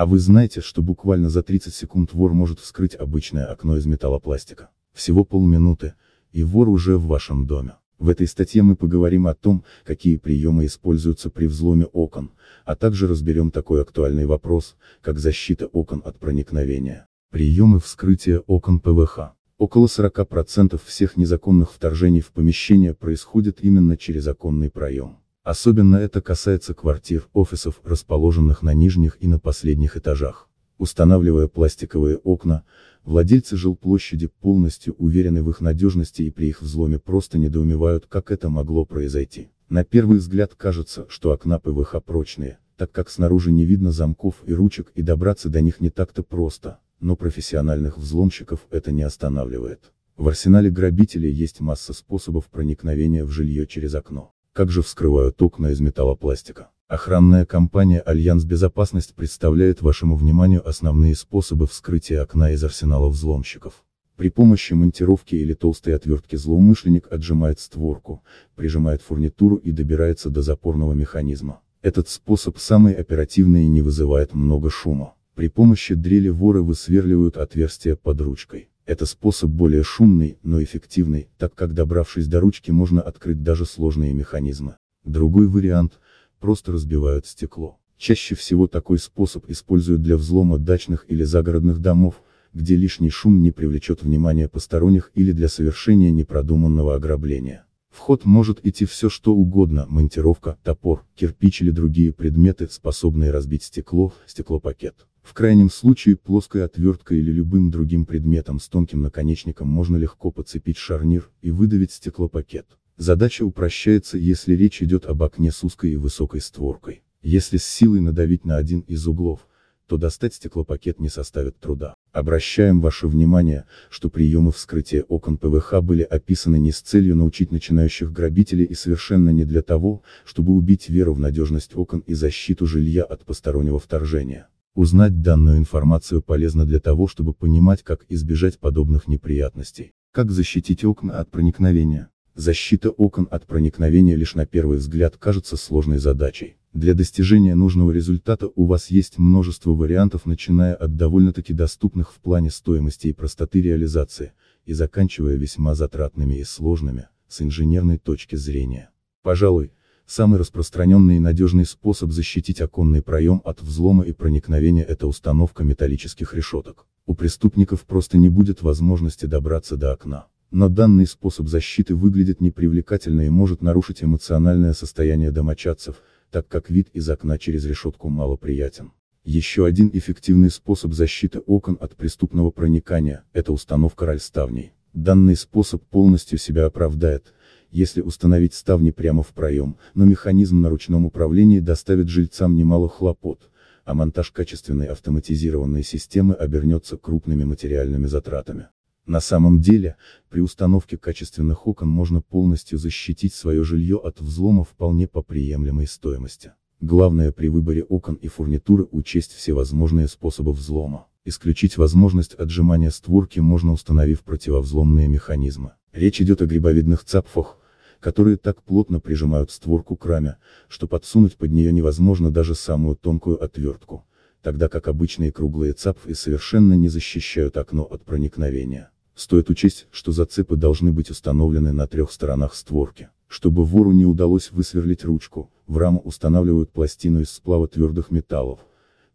А вы знаете, что буквально за 30 секунд вор может вскрыть обычное окно из металлопластика? Всего полминуты, и вор уже в вашем доме. В этой статье мы поговорим о том, какие приемы используются при взломе окон, а также разберем такой актуальный вопрос, как защита окон от проникновения. Приемы вскрытия окон ПВХ. Около 40% всех незаконных вторжений в помещение происходит именно через оконный проем. Особенно это касается квартир, офисов, расположенных на нижних и на последних этажах. Устанавливая пластиковые окна, владельцы жилплощади полностью уверены в их надежности и при их взломе просто недоумевают, как это могло произойти. На первый взгляд кажется, что окна ПВХ прочные, так как снаружи не видно замков и ручек и добраться до них не так-то просто, но профессиональных взломщиков это не останавливает. В арсенале грабителей есть масса способов проникновения в жилье через окно. Как же вскрывают окна из металлопластика? Охранная компания Альянс Безопасность представляет вашему вниманию основные способы вскрытия окна из арсенала взломщиков. При помощи монтировки или толстой отвертки злоумышленник отжимает створку, прижимает фурнитуру и добирается до запорного механизма. Этот способ самый оперативный и не вызывает много шума. При помощи дрели воры высверливают отверстие под ручкой. Это способ более шумный, но эффективный, так как добравшись до ручки можно открыть даже сложные механизмы. Другой вариант – просто разбивают стекло. Чаще всего такой способ используют для взлома дачных или загородных домов, где лишний шум не привлечет внимание посторонних или для совершения непродуманного ограбления. В ход может идти все что угодно, монтировка, топор, кирпич или другие предметы, способные разбить стекло, стеклопакет. В крайнем случае плоской отверткой или любым другим предметом с тонким наконечником можно легко подцепить шарнир и выдавить стеклопакет. Задача упрощается, если речь идет об окне с узкой и высокой створкой. Если с силой надавить на один из углов, то достать стеклопакет не составит труда. Обращаем ваше внимание, что приемы вскрытия окон ПВХ были описаны не с целью научить начинающих грабителей и совершенно не для того, чтобы убить веру в надежность окон и защиту жилья от постороннего вторжения. Узнать данную информацию полезно для того, чтобы понимать, как избежать подобных неприятностей. Как защитить окна от проникновения. Защита окон от проникновения лишь на первый взгляд кажется сложной задачей. Для достижения нужного результата у вас есть множество вариантов начиная от довольно-таки доступных в плане стоимости и простоты реализации, и заканчивая весьма затратными и сложными, с инженерной точки зрения. Пожалуй, самый распространенный и надежный способ защитить оконный проем от взлома и проникновения это установка металлических решеток. У преступников просто не будет возможности добраться до окна. Но данный способ защиты выглядит непривлекательно и может нарушить эмоциональное состояние домочадцев, так как вид из окна через решетку мало приятен. Еще один эффективный способ защиты окон от преступного проникания – это установка ральставней. Данный способ полностью себя оправдает, если установить ставни прямо в проем, но механизм на ручном управлении доставит жильцам немало хлопот, а монтаж качественной автоматизированной системы обернется крупными материальными затратами. На самом деле, при установке качественных окон можно полностью защитить свое жилье от взлома вполне по приемлемой стоимости. Главное при выборе окон и фурнитуры учесть все возможные способы взлома. Исключить возможность отжимания створки можно установив противовзломные механизмы. Речь идет о грибовидных цапфах, которые так плотно прижимают створку к раме, что подсунуть под нее невозможно даже самую тонкую отвертку тогда как обычные круглые цапфы совершенно не защищают окно от проникновения. Стоит учесть, что зацепы должны быть установлены на трех сторонах створки. Чтобы вору не удалось высверлить ручку, в раму устанавливают пластину из сплава твердых металлов.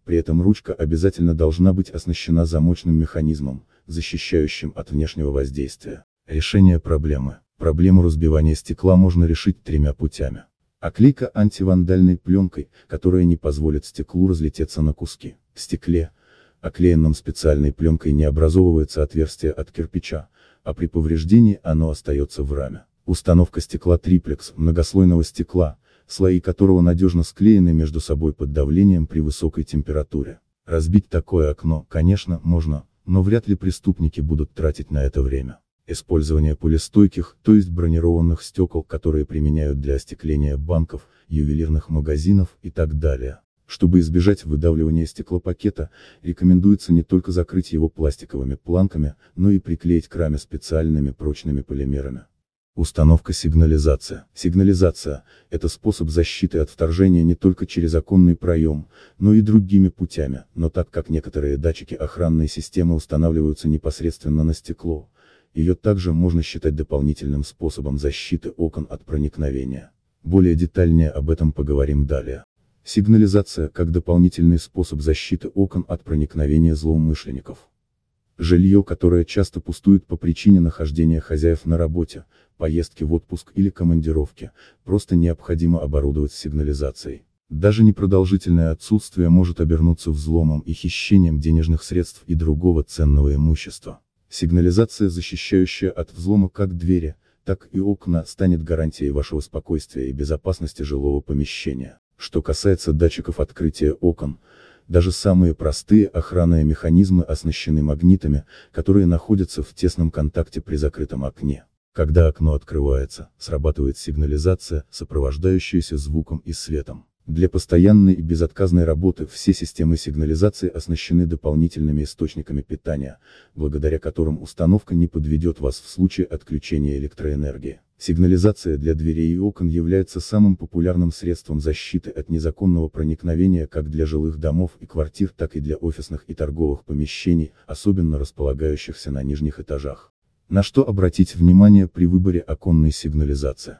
При этом ручка обязательно должна быть оснащена замочным механизмом, защищающим от внешнего воздействия. Решение проблемы. Проблему разбивания стекла можно решить тремя путями. Оклейка антивандальной пленкой, которая не позволит стеклу разлететься на куски. В стекле, оклеенном специальной пленкой не образовывается отверстие от кирпича, а при повреждении оно остается в раме. Установка стекла триплекс, многослойного стекла, слои которого надежно склеены между собой под давлением при высокой температуре. Разбить такое окно, конечно, можно, но вряд ли преступники будут тратить на это время. Использование пулестойких, то есть бронированных стекол, которые применяют для остекления банков, ювелирных магазинов и так далее. Чтобы избежать выдавливания стеклопакета, рекомендуется не только закрыть его пластиковыми планками, но и приклеить к раме специальными прочными полимерами. Установка сигнализация. Сигнализация – это способ защиты от вторжения не только через оконный проем, но и другими путями, но так как некоторые датчики охранной системы устанавливаются непосредственно на стекло, ее также можно считать дополнительным способом защиты окон от проникновения. Более детальнее об этом поговорим далее. Сигнализация как дополнительный способ защиты окон от проникновения злоумышленников. Жилье, которое часто пустует по причине нахождения хозяев на работе, поездки в отпуск или командировки, просто необходимо оборудовать сигнализацией. Даже непродолжительное отсутствие может обернуться взломом и хищением денежных средств и другого ценного имущества. Сигнализация, защищающая от взлома как двери, так и окна, станет гарантией вашего спокойствия и безопасности жилого помещения. Что касается датчиков открытия окон, даже самые простые охранные механизмы оснащены магнитами, которые находятся в тесном контакте при закрытом окне. Когда окно открывается, срабатывает сигнализация, сопровождающаяся звуком и светом. Для постоянной и безотказной работы все системы сигнализации оснащены дополнительными источниками питания, благодаря которым установка не подведет вас в случае отключения электроэнергии. Сигнализация для дверей и окон является самым популярным средством защиты от незаконного проникновения как для жилых домов и квартир, так и для офисных и торговых помещений, особенно располагающихся на нижних этажах. На что обратить внимание при выборе оконной сигнализации?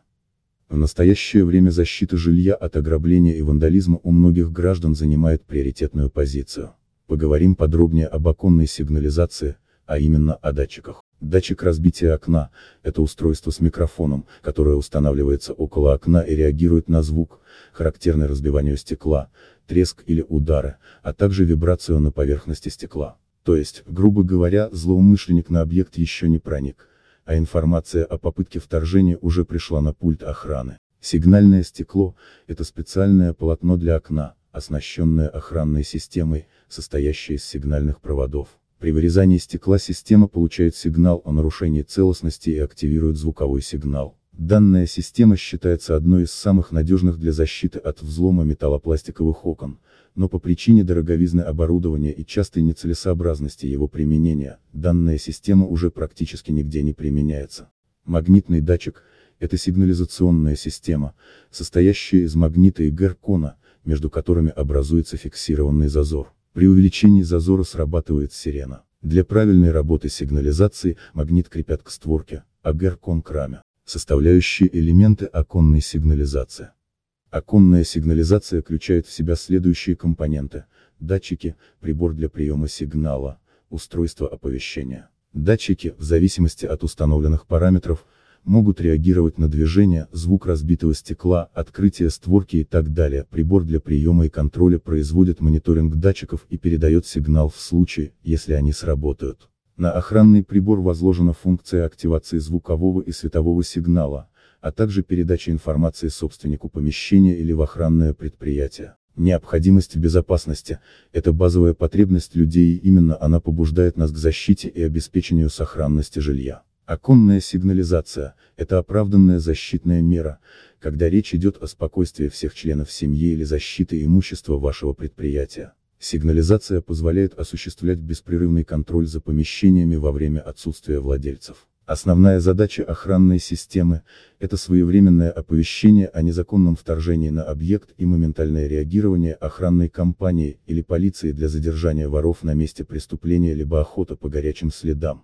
В настоящее время защита жилья от ограбления и вандализма у многих граждан занимает приоритетную позицию. Поговорим подробнее об оконной сигнализации, а именно о датчиках. Датчик разбития окна – это устройство с микрофоном, которое устанавливается около окна и реагирует на звук, характерный разбиванию стекла, треск или удары, а также вибрацию на поверхности стекла. То есть, грубо говоря, злоумышленник на объект еще не проник, а информация о попытке вторжения уже пришла на пульт охраны. Сигнальное стекло – это специальное полотно для окна, оснащенное охранной системой, состоящей из сигнальных проводов. При вырезании стекла система получает сигнал о нарушении целостности и активирует звуковой сигнал. Данная система считается одной из самых надежных для защиты от взлома металлопластиковых окон, но по причине дороговизны оборудования и частой нецелесообразности его применения, данная система уже практически нигде не применяется. Магнитный датчик – это сигнализационная система, состоящая из магнита и геркона, между которыми образуется фиксированный зазор. При увеличении зазора срабатывает сирена. Для правильной работы сигнализации магнит крепят к створке, а геркон к раме. Составляющие элементы оконной сигнализации. Оконная сигнализация включает в себя следующие компоненты. Датчики, прибор для приема сигнала, устройство оповещения. Датчики, в зависимости от установленных параметров, могут реагировать на движение, звук разбитого стекла, открытие створки и так далее. Прибор для приема и контроля производит мониторинг датчиков и передает сигнал в случае, если они сработают. На охранный прибор возложена функция активации звукового и светового сигнала, а также передачи информации собственнику помещения или в охранное предприятие. Необходимость безопасности – это базовая потребность людей и именно она побуждает нас к защите и обеспечению сохранности жилья. Оконная сигнализация – это оправданная защитная мера, когда речь идет о спокойствии всех членов семьи или защиты имущества вашего предприятия. Сигнализация позволяет осуществлять беспрерывный контроль за помещениями во время отсутствия владельцев. Основная задача охранной системы – это своевременное оповещение о незаконном вторжении на объект и моментальное реагирование охранной компании или полиции для задержания воров на месте преступления либо охота по горячим следам.